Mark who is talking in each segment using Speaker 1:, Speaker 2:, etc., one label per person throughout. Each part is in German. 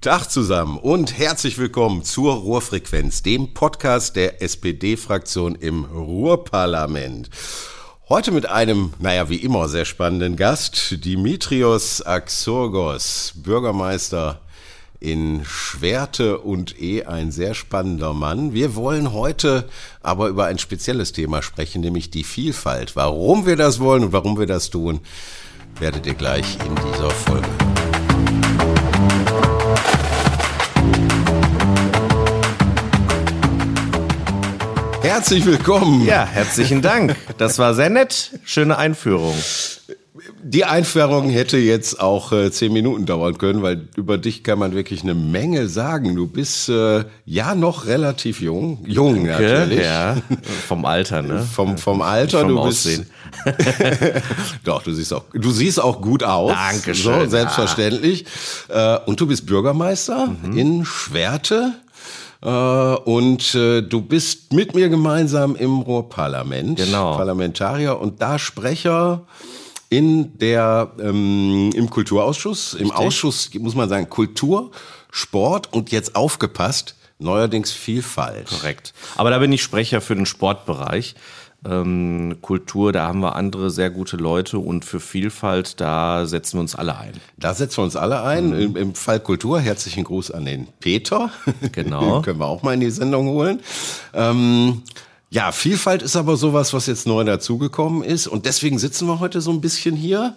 Speaker 1: Tag zusammen und herzlich willkommen zur Ruhrfrequenz, dem Podcast der SPD-Fraktion im Ruhrparlament. Heute mit einem, naja, wie immer sehr spannenden Gast, Dimitrios Axorgos, Bürgermeister in Schwerte und eh ein sehr spannender Mann. Wir wollen heute aber über ein spezielles Thema sprechen, nämlich die Vielfalt. Warum wir das wollen und warum wir das tun, werdet ihr gleich in dieser Folge. Herzlich willkommen.
Speaker 2: Ja, herzlichen Dank. Das war sehr nett. Schöne Einführung.
Speaker 1: Die Einführung hätte jetzt auch äh, zehn Minuten dauern können, weil über dich kann man wirklich eine Menge sagen. Du bist äh, ja noch relativ jung, jung
Speaker 2: Danke,
Speaker 1: natürlich.
Speaker 2: Ja, vom Alter, ne?
Speaker 1: Vom, vom Alter,
Speaker 2: vom
Speaker 1: du
Speaker 2: Aussehen.
Speaker 1: bist. Doch, du siehst auch, du siehst auch gut aus.
Speaker 2: Dankeschön,
Speaker 1: So, selbstverständlich. Äh, und du bist Bürgermeister
Speaker 2: Mhm.
Speaker 1: in Schwerte. Äh, und äh, du bist mit mir gemeinsam im Ruhrparlament.
Speaker 2: Genau.
Speaker 1: Parlamentarier und da Sprecher in der, ähm, im Kulturausschuss, im Ausschuss, muss man sagen, Kultur, Sport und jetzt aufgepasst, neuerdings Vielfalt.
Speaker 2: Korrekt. Aber da bin ich Sprecher für den Sportbereich. Ähm, Kultur, da haben wir andere sehr gute Leute und für Vielfalt, da setzen wir uns alle ein.
Speaker 1: Da setzen wir uns alle ein. Im, Im Fall Kultur herzlichen Gruß an den Peter.
Speaker 2: Genau.
Speaker 1: Den können wir auch mal in die Sendung holen. Ähm, ja, Vielfalt ist aber sowas, was jetzt neu dazugekommen ist. Und deswegen sitzen wir heute so ein bisschen hier.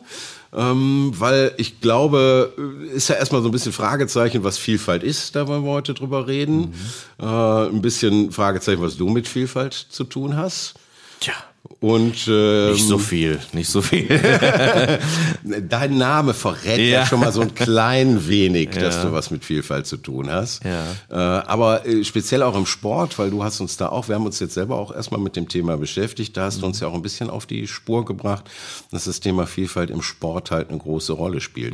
Speaker 1: Ähm, weil ich glaube, ist ja erstmal so ein bisschen Fragezeichen, was Vielfalt ist, da wollen wir heute drüber reden. Äh, ein bisschen Fragezeichen, was du mit Vielfalt zu tun hast.
Speaker 2: Tja,
Speaker 1: Und ähm,
Speaker 2: nicht so viel, nicht so viel.
Speaker 1: Dein Name verrät ja.
Speaker 2: Ja.
Speaker 1: schon mal so ein klein wenig, dass du was mit Vielfalt zu tun hast.
Speaker 2: Ja.
Speaker 1: Äh, aber äh, speziell auch im Sport, weil du hast uns da auch, wir haben uns jetzt selber auch erstmal mit dem Thema beschäftigt, da hast du uns ja auch ein bisschen auf die Spur gebracht, dass das Thema Vielfalt im Sport halt eine große Rolle spielt.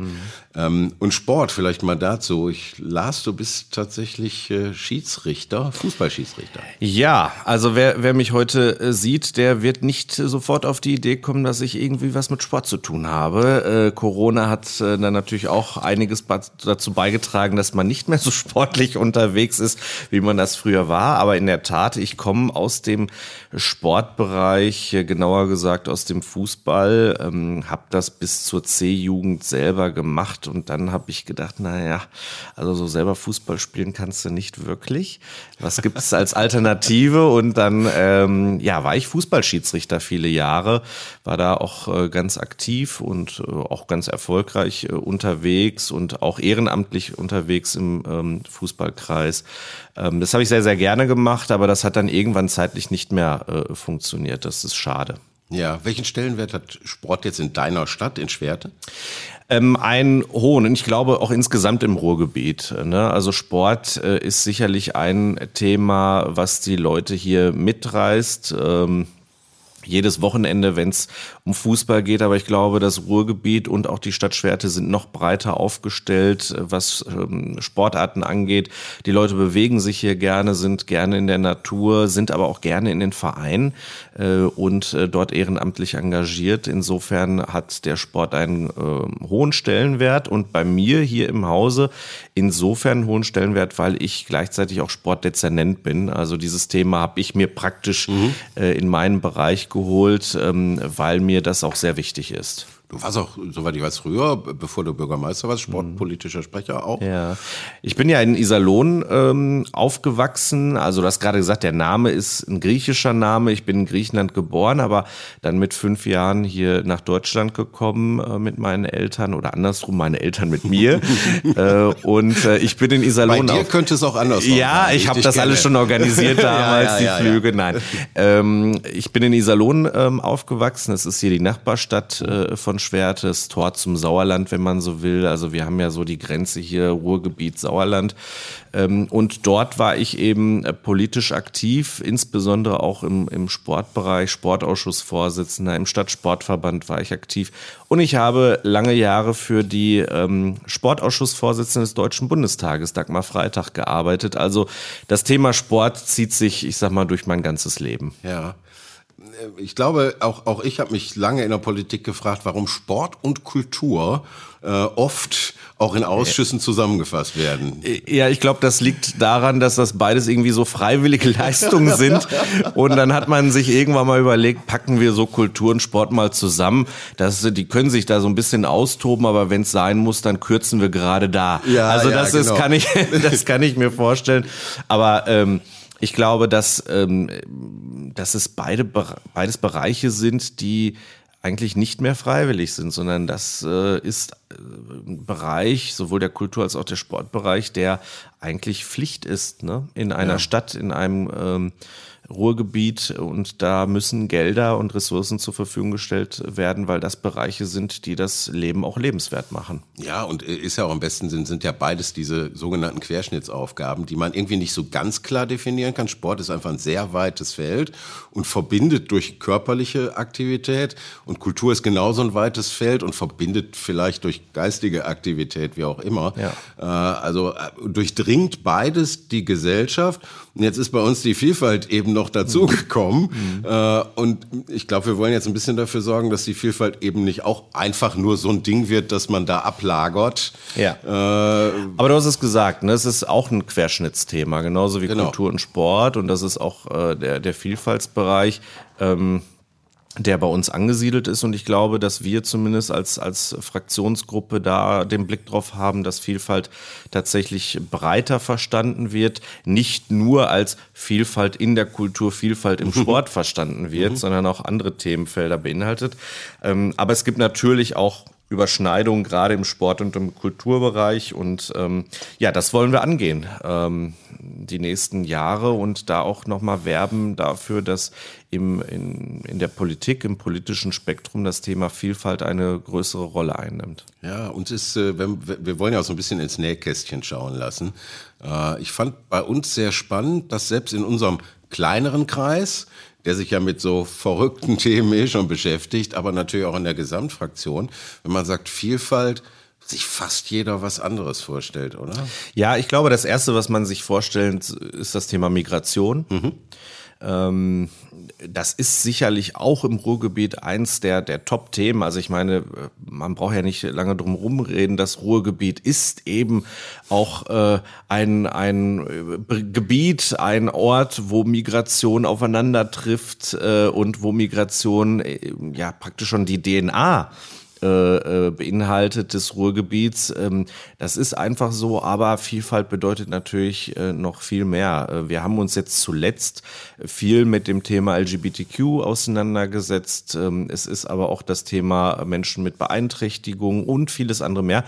Speaker 1: Ähm, und Sport, vielleicht mal dazu, ich las, du bist tatsächlich äh, Schiedsrichter, Fußballschiedsrichter.
Speaker 2: Ja, also wer, wer mich heute äh, sieht, der wird nicht äh, sofort auf die Idee kommen, dass ich irgendwie was mit Sport zu tun habe. Äh, Corona hat äh, dann natürlich auch einiges dazu beigetragen, dass man nicht mehr so sportlich unterwegs ist, wie man das früher war. Aber in der Tat, ich komme aus dem Sportbereich, äh, genauer gesagt aus dem Fußball, ähm, habe das bis zur C-Jugend selber gemacht und dann habe ich gedacht, naja, also so selber Fußball spielen kannst du nicht wirklich. Was gibt es als Alternative? Und dann ähm, ja, war ich Fußballschiedsrichter viele Jahre, war da auch äh, ganz aktiv und äh, auch ganz erfolgreich äh, unterwegs und auch ehrenamtlich unterwegs im ähm, Fußballkreis. Ähm, das habe ich sehr, sehr gerne gemacht, aber das hat dann irgendwann zeitlich nicht mehr funktioniert. Das ist schade.
Speaker 1: Ja, welchen Stellenwert hat Sport jetzt in deiner Stadt, in Schwerte?
Speaker 2: Ähm, einen hohen, und ich glaube auch insgesamt im Ruhrgebiet. Ne? Also Sport äh, ist sicherlich ein Thema, was die Leute hier mitreißt. Ähm, jedes Wochenende, wenn es um Fußball geht. Aber ich glaube, das Ruhrgebiet und auch die Stadt Schwerte sind noch breiter aufgestellt, äh, was ähm, Sportarten angeht. Die Leute bewegen sich hier gerne, sind gerne in der Natur, sind aber auch gerne in den Vereinen äh, und äh, dort ehrenamtlich engagiert. Insofern hat der Sport einen äh, hohen Stellenwert und bei mir hier im Hause insofern einen hohen Stellenwert, weil ich gleichzeitig auch Sportdezernent bin. Also dieses Thema habe ich mir praktisch äh, in meinen Bereich geholt, ähm, weil mir das auch sehr wichtig ist.
Speaker 1: Du warst auch, soweit ich weiß, früher, bevor du Bürgermeister warst, sportpolitischer Sprecher auch.
Speaker 2: Ja, ich bin ja in Iserlohn ähm, aufgewachsen. Also du hast gerade gesagt, der Name ist ein griechischer Name. Ich bin in Griechenland geboren, aber dann mit fünf Jahren hier nach Deutschland gekommen äh, mit meinen Eltern oder andersrum meine Eltern mit mir. äh, und äh, ich bin in
Speaker 1: Bei
Speaker 2: Iserlohn
Speaker 1: dir
Speaker 2: auf
Speaker 1: könnte es auch anders
Speaker 2: Ja,
Speaker 1: sein,
Speaker 2: ich habe das
Speaker 1: kenne.
Speaker 2: alles schon organisiert damals,
Speaker 1: Ja, ja,
Speaker 2: die. Flüge. Nein, ähm, ich bin in Iserlohn ähm, aufgewachsen. Das ist hier die Nachbarstadt äh, von Das Tor zum Sauerland, wenn man so will. Also wir haben ja so die Grenze hier Ruhrgebiet Sauerland. Ähm, und dort war ich eben äh, politisch aktiv, insbesondere auch im, im Sportbereich, Sportausschussvorsitzender, im Stadtsportverband war ich aktiv. Und ich habe lange Jahre für die ähm, Sportausschussvorsitzende des Deutschen Bundestages, Dagmar Freitag, gearbeitet. Also das Thema Sport zieht sich, ich sag mal, durch mein ganzes Leben.
Speaker 1: Ja. Ich glaube, auch, auch ich habe mich lange in der Politik gefragt, warum Sport und Kultur äh, oft auch in Ausschüssen zusammengefasst werden.
Speaker 2: Ja, ich glaube, das liegt daran, dass das beides irgendwie so freiwillige Leistungen sind. Und dann hat man sich irgendwann mal überlegt, packen wir so Kultur und Sport mal zusammen. Das, die können sich da so ein bisschen austoben, aber wenn es sein muss, dann kürzen wir gerade da. Ja, also das ja, genau. ist, kann ich, das kann ich mir vorstellen. Aber ähm, ich glaube, dass, ähm, dass es beide, beides Bereiche sind, die eigentlich nicht mehr freiwillig sind, sondern das äh, ist äh, ein Bereich, sowohl der Kultur- als auch der Sportbereich, der eigentlich Pflicht ist, ne? in einer ja. Stadt, in einem ähm, Ruhrgebiet und da müssen Gelder und Ressourcen zur Verfügung gestellt werden, weil das Bereiche sind, die das Leben auch lebenswert machen.
Speaker 1: Ja, und ist ja auch im besten Sinn, sind ja beides diese sogenannten Querschnittsaufgaben, die man irgendwie nicht so ganz klar definieren kann. Sport ist einfach ein sehr weites Feld und verbindet durch körperliche Aktivität und Kultur ist genauso ein weites Feld und verbindet vielleicht durch geistige Aktivität, wie auch immer. Ja. Äh, also äh, durchdringt beides die Gesellschaft. Und jetzt ist bei uns die Vielfalt eben noch dazugekommen. Mhm. Äh, und ich glaube, wir wollen jetzt ein bisschen dafür sorgen, dass die Vielfalt eben nicht auch einfach nur so ein Ding wird, dass man da ablagert.
Speaker 2: Ja. Äh, Aber du hast es gesagt, ne? es ist auch ein Querschnittsthema, genauso wie genau. Kultur und Sport. Und das ist auch äh, der, der Vielfaltsbereich. Ähm, der bei uns angesiedelt ist. Und ich glaube, dass wir zumindest als, als Fraktionsgruppe da den Blick drauf haben, dass Vielfalt tatsächlich breiter verstanden wird, nicht nur als Vielfalt in der Kultur, Vielfalt im Sport verstanden wird, mhm. sondern auch andere Themenfelder beinhaltet. Ähm, aber es gibt natürlich auch Überschneidungen gerade im Sport und im Kulturbereich. Und ähm, ja, das wollen wir angehen ähm, die nächsten Jahre und da auch nochmal werben dafür, dass im, in, in der Politik, im politischen Spektrum das Thema Vielfalt eine größere Rolle einnimmt.
Speaker 1: Ja, uns ist, äh, wir wollen ja auch so ein bisschen ins Nähkästchen schauen lassen. Äh, ich fand bei uns sehr spannend, dass selbst in unserem kleineren Kreis der sich ja mit so verrückten Themen eh schon beschäftigt, aber natürlich auch in der Gesamtfraktion. Wenn man sagt Vielfalt, sich fast jeder was anderes vorstellt, oder?
Speaker 2: Ja, ich glaube, das Erste, was man sich vorstellt, ist das Thema Migration. Mhm. Ähm, das ist sicherlich auch im Ruhrgebiet eins der, der Top-Themen. Also ich meine, man braucht ja nicht lange drum rumreden. Das Ruhrgebiet ist eben auch äh, ein, ein äh, Gebiet, ein Ort, wo Migration aufeinander trifft äh, und wo Migration äh, ja praktisch schon die DNA äh, äh, beinhaltet des Ruhrgebiets. Ähm, das ist einfach so, aber Vielfalt bedeutet natürlich äh, noch viel mehr. Wir haben uns jetzt zuletzt viel mit dem Thema LGBTQ auseinandergesetzt. Ähm, es ist aber auch das Thema Menschen mit Beeinträchtigung und vieles andere mehr.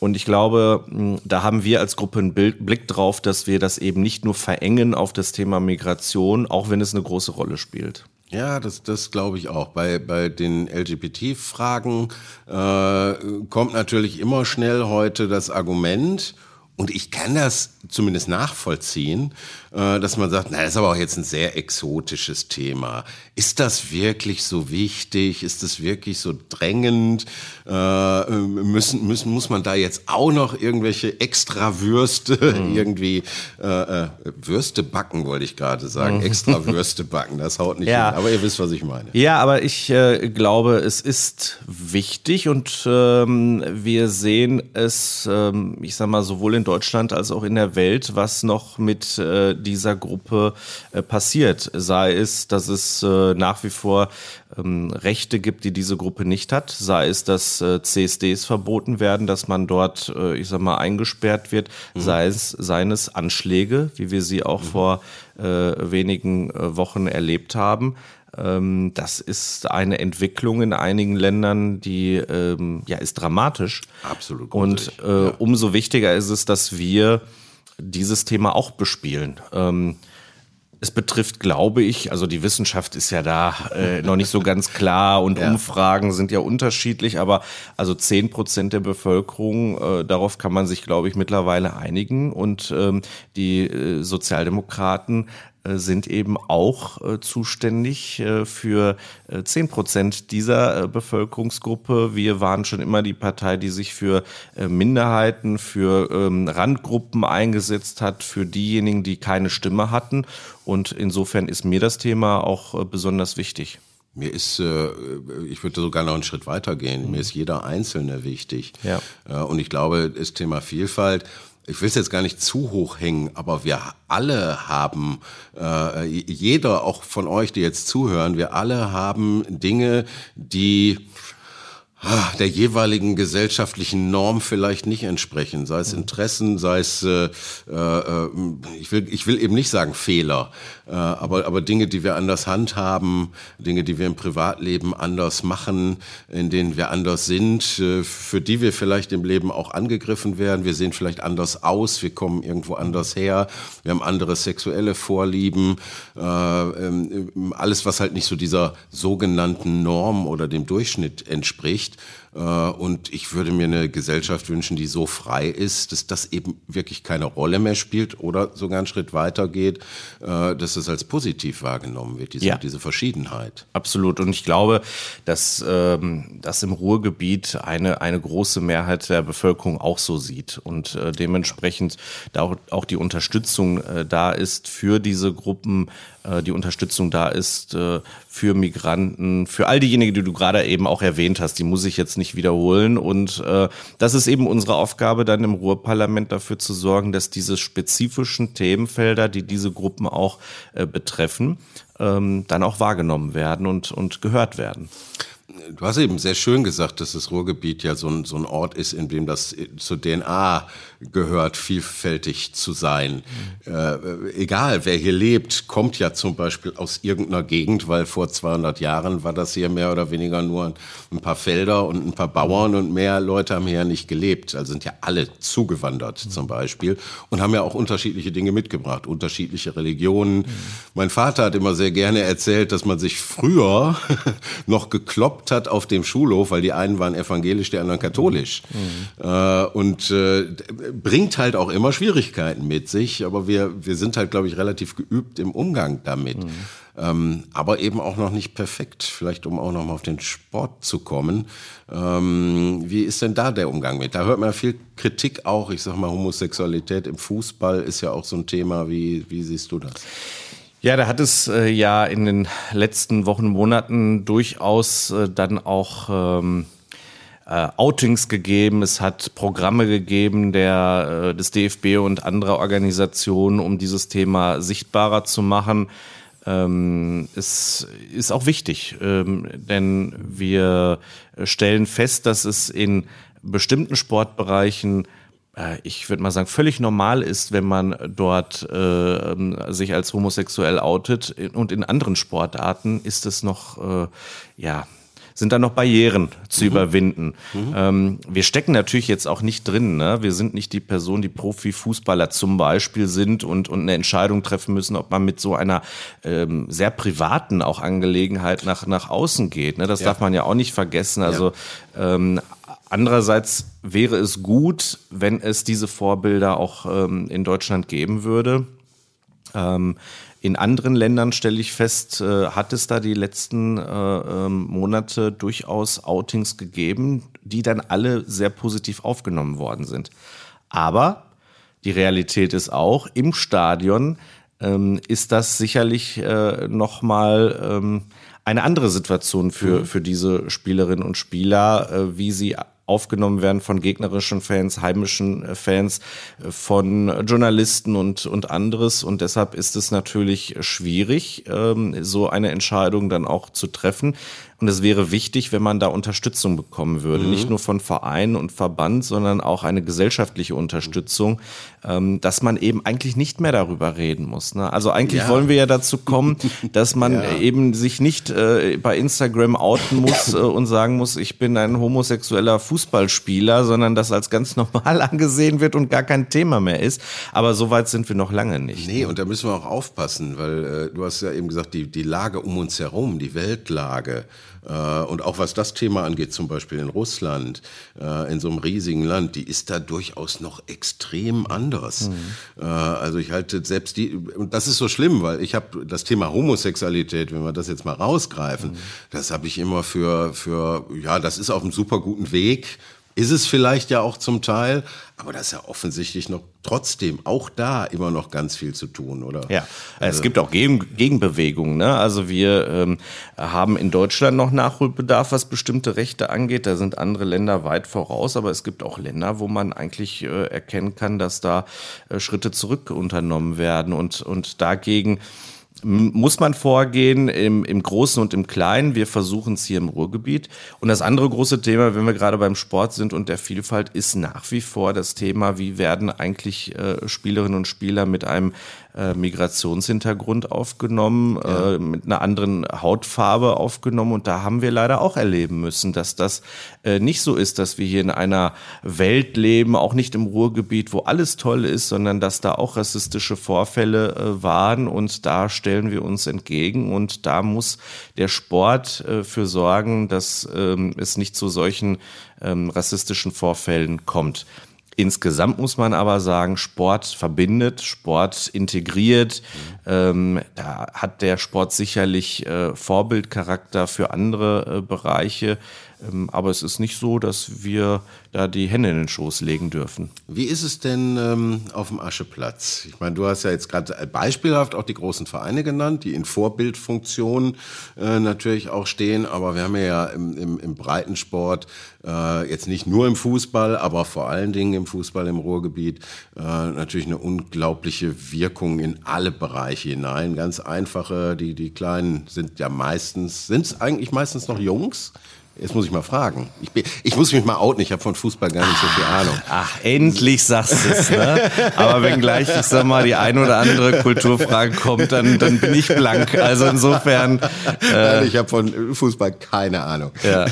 Speaker 2: Und ich glaube, da haben wir als Gruppe einen Blick drauf, dass wir das eben nicht nur verengen auf das Thema Migration, auch wenn es eine große Rolle spielt.
Speaker 1: Ja, das, das glaube ich auch. Bei, bei den LGBT-Fragen äh, kommt natürlich immer schnell heute das Argument, und ich kann das zumindest nachvollziehen, dass man sagt, na, das ist aber auch jetzt ein sehr exotisches Thema. Ist das wirklich so wichtig? Ist das wirklich so drängend? Äh, müssen, müssen, muss man da jetzt auch noch irgendwelche extra Würste mhm. irgendwie, äh, Würste backen, wollte ich gerade sagen. Mhm. Extra Würste backen, das haut nicht ja. hin. Aber ihr wisst, was ich meine.
Speaker 2: Ja, aber ich äh, glaube, es ist wichtig und ähm, wir sehen es, ähm, ich sag mal, sowohl in Deutschland als auch in der Welt, was noch mit äh, dieser Gruppe äh, passiert. Sei es, dass es äh, nach wie vor ähm, Rechte gibt, die diese Gruppe nicht hat. Sei es, dass äh, CSDs verboten werden, dass man dort, ich sag mal, eingesperrt wird. Mhm. Sei es, seien es Anschläge, wie wir sie auch mhm. vor wenigen Wochen erlebt haben ähm, das ist eine Entwicklung in einigen Ländern, die ähm, ja ist dramatisch.
Speaker 1: Absolut.
Speaker 2: Und äh, ja. umso wichtiger ist es, dass wir dieses Thema auch bespielen. Ähm, es betrifft, glaube ich, also die Wissenschaft ist ja da äh, noch nicht so ganz klar und ja. Umfragen sind ja unterschiedlich, aber also zehn Prozent der Bevölkerung, äh, darauf kann man sich, glaube ich, mittlerweile einigen. Und ähm, die äh, Sozialdemokraten sind eben auch äh, zuständig äh, für zehn Prozent dieser Bevölkerungsgruppe. Wir waren schon immer die Partei, die sich für Minderheiten, für ähm, Randgruppen eingesetzt hat, für diejenigen, die keine Stimme hatten. Und insofern ist mir das Thema auch besonders wichtig.
Speaker 1: Mir ist, äh, ich würde sogar noch einen Schritt weiter gehen. Mir ist jeder Einzelne wichtig. Ja. Äh, und ich glaube, das Thema Vielfalt, ich will es jetzt gar nicht zu hoch hängen, aber wir alle haben, äh, jeder auch von euch, die jetzt zuhören, wir alle haben Dinge, die der jeweiligen gesellschaftlichen Norm vielleicht nicht entsprechen, sei es Interessen, sei es, äh, äh, ich, will, ich will eben nicht sagen Fehler, äh, aber, aber Dinge, die wir anders handhaben, Dinge, die wir im Privatleben anders machen, in denen wir anders sind, äh, für die wir vielleicht im Leben auch angegriffen werden. Wir sehen vielleicht anders aus, wir kommen irgendwo anders her, wir haben andere sexuelle Vorlieben, äh, ähm, alles, was halt nicht so dieser sogenannten Norm oder dem Durchschnitt entspricht nicht. Äh, und ich würde mir eine Gesellschaft wünschen, die so frei ist, dass das eben wirklich keine Rolle mehr spielt oder sogar einen Schritt weiter geht, äh, dass es als positiv wahrgenommen wird, diese, ja. diese Verschiedenheit.
Speaker 2: Absolut. Und ich glaube, dass ähm, das im Ruhrgebiet eine, eine große Mehrheit der Bevölkerung auch so sieht und äh, dementsprechend da auch, die Unterstützung da ist für diese Gruppen, die Unterstützung da ist für Migranten, für all diejenigen, die du gerade eben auch erwähnt hast. Die muss ich jetzt nicht wiederholen. Und äh, das ist eben unsere Aufgabe, dann im Ruhrparlament dafür zu sorgen, dass diese spezifischen Themenfelder, die diese Gruppen auch betreffen, ähm, dann auch wahrgenommen werden und, und gehört werden.
Speaker 1: Du hast eben sehr schön gesagt, dass das Ruhrgebiet ja so ein, so ein Ort ist, in dem das zur DNA gehört, vielfältig zu sein. Mhm. Äh, egal, wer hier lebt, kommt ja zum Beispiel aus irgendeiner Gegend, weil vor 200 Jahren war das hier mehr oder weniger nur ein paar Felder und ein paar Bauern und mehr Leute haben hier ja nicht gelebt. Also sind ja alle zugewandert mhm. zum Beispiel und haben ja auch unterschiedliche Dinge mitgebracht, unterschiedliche Religionen. Mhm. Mein Vater hat immer sehr gerne erzählt, dass man sich früher noch gekloppt hat auf dem Schulhof, weil die einen waren evangelisch, die anderen katholisch. Mhm. Äh, und äh, bringt halt auch immer Schwierigkeiten mit sich, aber wir, wir sind halt, glaube ich, relativ geübt im Umgang damit. Mhm. Ähm, aber eben auch noch nicht perfekt. Vielleicht um auch noch mal auf den Sport zu kommen. Ähm, wie ist denn da der Umgang mit? Da hört man viel Kritik auch. Ich sag mal, Homosexualität im Fußball ist ja auch so ein Thema. Wie, wie siehst du das?
Speaker 2: Ja, da hat es äh, ja in den letzten Wochen, Monaten durchaus äh, dann auch ähm, äh, Outings gegeben, es hat Programme gegeben der, äh, des DFB und anderer Organisationen, um dieses Thema sichtbarer zu machen. Ähm, es ist auch wichtig, ähm, denn wir stellen fest, dass es in bestimmten Sportbereichen ich würde mal sagen, völlig normal ist, wenn man dort äh, sich als homosexuell outet. Und in anderen Sportarten ist es noch, äh, ja, sind da noch Barrieren zu mhm. überwinden. Mhm. Ähm, wir stecken natürlich jetzt auch nicht drin. Ne? Wir sind nicht die Person, die Profifußballer zum Beispiel sind und, und eine Entscheidung treffen müssen, ob man mit so einer ähm, sehr privaten auch Angelegenheit nach, nach außen geht. Ne? Das ja. darf man ja auch nicht vergessen. Also ja. ähm, andererseits wäre es gut, wenn es diese Vorbilder auch ähm, in Deutschland geben würde. Ähm, in anderen Ländern stelle ich fest, äh, hat es da die letzten äh, ähm, Monate durchaus Outings gegeben, die dann alle sehr positiv aufgenommen worden sind. Aber die Realität ist auch, im Stadion ähm, ist das sicherlich äh, nochmal ähm, eine andere Situation für, mhm. für diese Spielerinnen und Spieler, äh, wie sie aufgenommen werden von gegnerischen Fans, heimischen äh, Fans, äh, von Journalisten und, und anderes. Und deshalb ist es natürlich schwierig, ähm, so eine Entscheidung dann auch zu treffen. Und es wäre wichtig, wenn man da Unterstützung bekommen würde. Mhm. Nicht nur von Vereinen und Verband, sondern auch eine gesellschaftliche Unterstützung, ähm, dass man eben eigentlich nicht mehr darüber reden muss. Ne? Also eigentlich ja. wollen wir ja dazu kommen, dass man ja. eben sich nicht äh, bei Instagram outen muss äh, und sagen muss, ich bin ein homosexueller Fußballspieler, sondern das als ganz normal angesehen wird und gar kein Thema mehr ist. Aber so weit sind wir noch lange nicht.
Speaker 1: Nee, ne? und da müssen wir auch aufpassen, weil äh, du hast ja eben gesagt, die, die Lage um uns herum, die Weltlage, und auch was das Thema angeht, zum Beispiel in Russland, äh, in so einem riesigen Land, die ist da durchaus noch extrem anders. Mhm. Äh, also ich halte selbst die, und das ist so schlimm, weil ich habe das Thema Homosexualität, wenn wir das jetzt mal rausgreifen, mhm. das habe ich immer für, für, ja, das ist auf einem super guten Weg Ist es vielleicht ja auch zum Teil, aber das ist ja offensichtlich noch trotzdem auch da immer noch ganz viel zu tun, oder?
Speaker 2: Ja, also, es gibt auch Gegen Gegenbewegungen. Ne? Also wir ähm, haben in Deutschland noch Nachholbedarf, was bestimmte Rechte angeht. Da sind andere Länder weit voraus, aber es gibt auch Länder, wo man eigentlich äh, erkennen kann, dass da äh, Schritte zurück unternommen werden und und dagegen muss man vorgehen im, im Großen und im Kleinen. Wir versuchen es hier im Ruhrgebiet. Und das andere große Thema, wenn wir gerade beim Sport sind und der Vielfalt, ist nach wie vor das Thema, wie werden eigentlich äh, Spielerinnen und Spieler mit einem äh, Migrationshintergrund aufgenommen, ja. äh, mit einer anderen Hautfarbe aufgenommen. Und da haben wir leider auch erleben müssen, dass das äh, nicht so ist, dass wir hier in einer Welt leben, auch nicht im Ruhrgebiet, wo alles toll ist, sondern dass da auch rassistische Vorfälle äh, waren. Und da stellen wir uns entgegen. Und da muss der Sport äh, für sorgen, dass ähm, es nicht zu solchen ähm, rassistischen Vorfällen kommt. Insgesamt muss man aber sagen, Sport verbindet, Sport integriert. Ähm, da hat der Sport sicherlich äh, Vorbildcharakter für andere äh, Bereiche. Ähm, aber es ist nicht so, dass wir da die Hände in den Schoß legen dürfen.
Speaker 1: Wie ist es denn ähm, auf dem Ascheplatz? Ich meine, du hast ja jetzt gerade beispielhaft auch die großen Vereine genannt, die in Vorbildfunktion äh, natürlich auch stehen. Aber wir haben ja im, im, im Breitensport, äh, jetzt nicht nur im Fußball, aber vor allen Dingen im Fußball im Ruhrgebiet, äh, natürlich eine unglaubliche Wirkung in alle Bereiche hinein. Ganz einfache, die, die Kleinen sind ja meistens, sind es eigentlich meistens noch Jungs? Jetzt muss ich mal fragen. Ich, bin, ich muss mich mal outen, ich habe von Fußball gar nicht so viel Ahnung.
Speaker 2: Ach, endlich sagst du es, ne? Aber wenn gleich, ich sag mal, die ein oder andere Kulturfrage kommt, dann, dann bin ich blank. Also insofern.
Speaker 1: Äh, Nein, ich habe von Fußball keine Ahnung.
Speaker 2: Ja.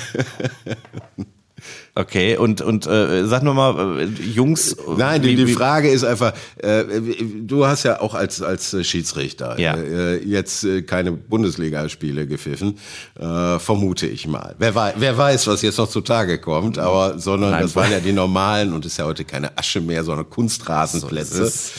Speaker 2: Okay, und, und äh, sag nur mal, äh, Jungs.
Speaker 1: Nein, die, die Frage ist einfach, äh, du hast ja auch als, als Schiedsrichter
Speaker 2: ja.
Speaker 1: äh, jetzt äh, keine Bundesligaspiele gepfiffen, äh, vermute ich mal. Wer, wei wer weiß, was jetzt noch zutage kommt, aber sondern Nein, das waren ja die normalen und ist ja heute keine Asche mehr, sondern Kunstrasenplätze. So ist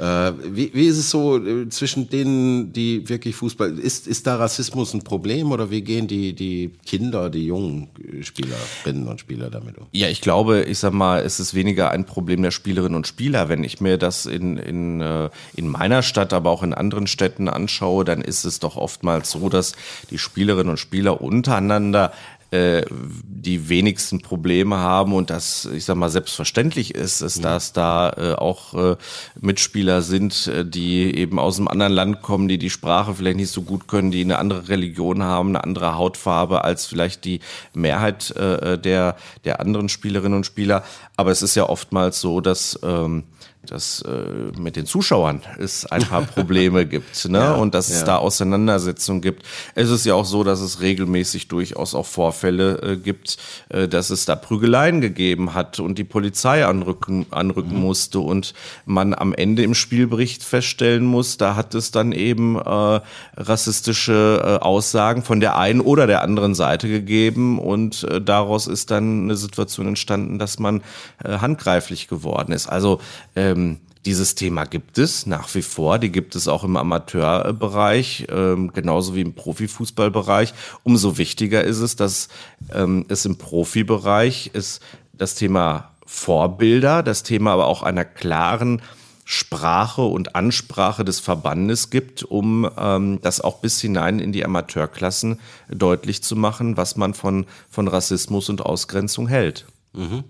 Speaker 1: ja. äh, wie, wie ist es so äh, zwischen denen, die wirklich Fußball, ist, ist da Rassismus ein Problem oder wie gehen die, die Kinder, die jungen Spielerinnen und Spieler da damit
Speaker 2: um? Ja, ich glaube, ich sag mal, es ist weniger ein Problem der Spielerinnen und Spieler. Wenn ich mir das in, in, äh, in meiner Stadt, aber auch in anderen Städten anschaue, dann ist es doch oftmals so, dass die Spielerinnen und Spieler untereinander äh, die wenigsten Probleme haben und das, ich sag mal, selbstverständlich ist, ist, dass da äh, auch äh, Mitspieler sind, äh, die eben aus einem anderen Land kommen, die die Sprache vielleicht nicht so gut können, die eine andere Religion haben, eine andere Hautfarbe als vielleicht die Mehrheit äh, der, der anderen Spielerinnen und Spieler. Aber es ist ja oftmals so, dass ähm, dass äh, mit den Zuschauern es ein paar Probleme gibt ne? Ja, und dass es da Auseinandersetzungen gibt. Es ist ja auch so, dass es regelmäßig durchaus auch Vorfälle äh, gibt, äh, dass es da Prügeleien gegeben hat und die Polizei anrücken, anrücken mhm. musste und man am Ende im Spielbericht feststellen muss, da hat es dann eben äh, rassistische äh, Aussagen von der einen oder der anderen Seite gegeben und äh, daraus ist dann eine Situation entstanden, dass man äh, handgreiflich geworden ist. Also ähm, ähm, dieses Thema gibt es nach wie vor, die gibt es auch im Amateurbereich, ähm, genauso wie im Profifußballbereich. Umso wichtiger ist es, dass ähm, es im Profibereich ist das Thema Vorbilder, das Thema aber auch einer klaren Sprache und Ansprache des Verbandes gibt, um ähm, das auch bis hinein in die Amateurklassen deutlich zu machen, was man von, von Rassismus und Ausgrenzung hält. Mhm.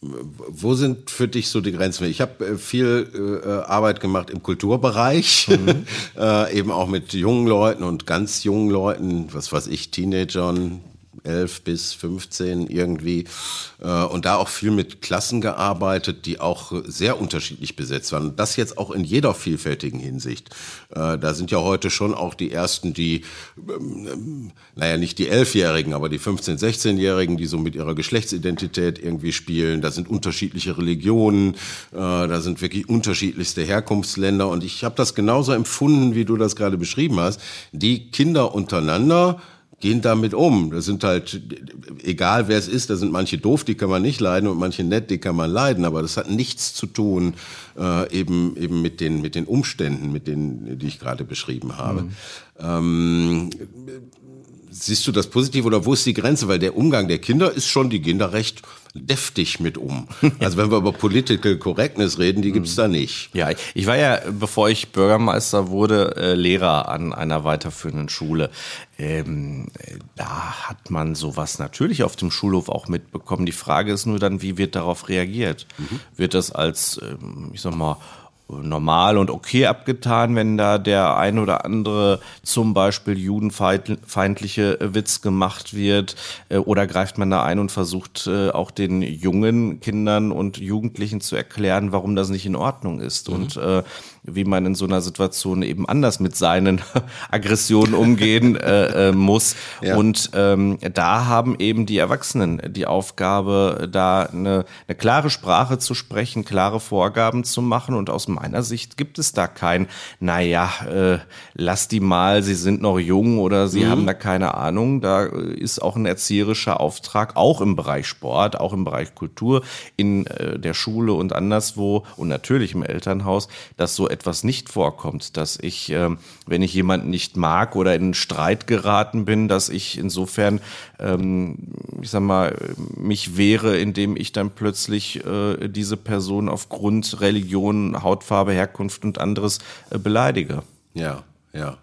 Speaker 1: Wo sind für dich so die Grenzen? Ich habe äh, viel äh, Arbeit gemacht im Kulturbereich, mhm. äh, eben auch mit jungen Leuten und ganz jungen Leuten, was weiß ich, Teenagern, 11 bis 15 irgendwie. Äh, und da auch viel mit Klassen gearbeitet, die auch sehr unterschiedlich besetzt waren. das jetzt auch in jeder vielfältigen Hinsicht. Äh, da sind ja heute schon auch die ersten, die, ähm, naja, nicht die Elfjährigen, aber die 15-, 16-Jährigen, die so mit ihrer Geschlechtsidentität irgendwie spielen. Da sind unterschiedliche Religionen, äh, da sind wirklich unterschiedlichste Herkunftsländer. Und ich habe das genauso empfunden, wie du das gerade beschrieben hast. Die Kinder untereinander, gehen damit um. Das sind halt, egal wer es ist, da sind manche doof, die kann man nicht leiden und manche nett, die kann man leiden, aber das hat nichts zu tun äh, eben, eben mit, den, mit den Umständen, mit denen, die ich gerade beschrieben habe. Mhm. Ähm, siehst du das positiv oder wo ist die Grenze? Weil der Umgang der Kinder ist schon, die gehen da recht deftig mit um. Also wenn wir über Political Correctness reden, die gibt's da nicht.
Speaker 2: Ja, ich war ja, bevor ich Bürgermeister wurde, äh, Lehrer an einer weiterführenden Schule. Ähm, da hat man sowas natürlich auf dem Schulhof auch mitbekommen. Die Frage ist nur dann, wie wird darauf reagiert? Mhm. Wird das als, ähm, ich sag mal, normal und okay abgetan, wenn da der ein oder andere zum Beispiel judenfeindliche Witz gemacht wird äh, oder greift man da ein und versucht äh, auch den jungen Kindern und Jugendlichen zu erklären, warum das nicht in Ordnung ist mhm. und äh, wie man in so einer Situation eben anders mit seinen Aggressionen umgehen äh, äh, muss. Ja. Und ähm, da haben eben die Erwachsenen die Aufgabe, da eine, eine klare Sprache zu sprechen, klare Vorgaben zu machen. Und aus meiner Sicht gibt es da kein, naja, äh, lass die mal, sie sind noch jung oder sie mhm. haben da keine Ahnung. Da ist auch ein erzieherischer Auftrag, auch im Bereich Sport, auch im Bereich Kultur, in äh, der Schule und anderswo und natürlich im Elternhaus, dass so etwas nicht vorkommt, dass ich, äh, wenn ich jemanden nicht mag oder in Streit geraten bin, dass ich insofern, ähm, ich sag mal, mich wehre, indem ich dann plötzlich äh, diese Person aufgrund Religion, Hautfarbe, Herkunft und anderes äh, beleidige.
Speaker 1: Ja, ja.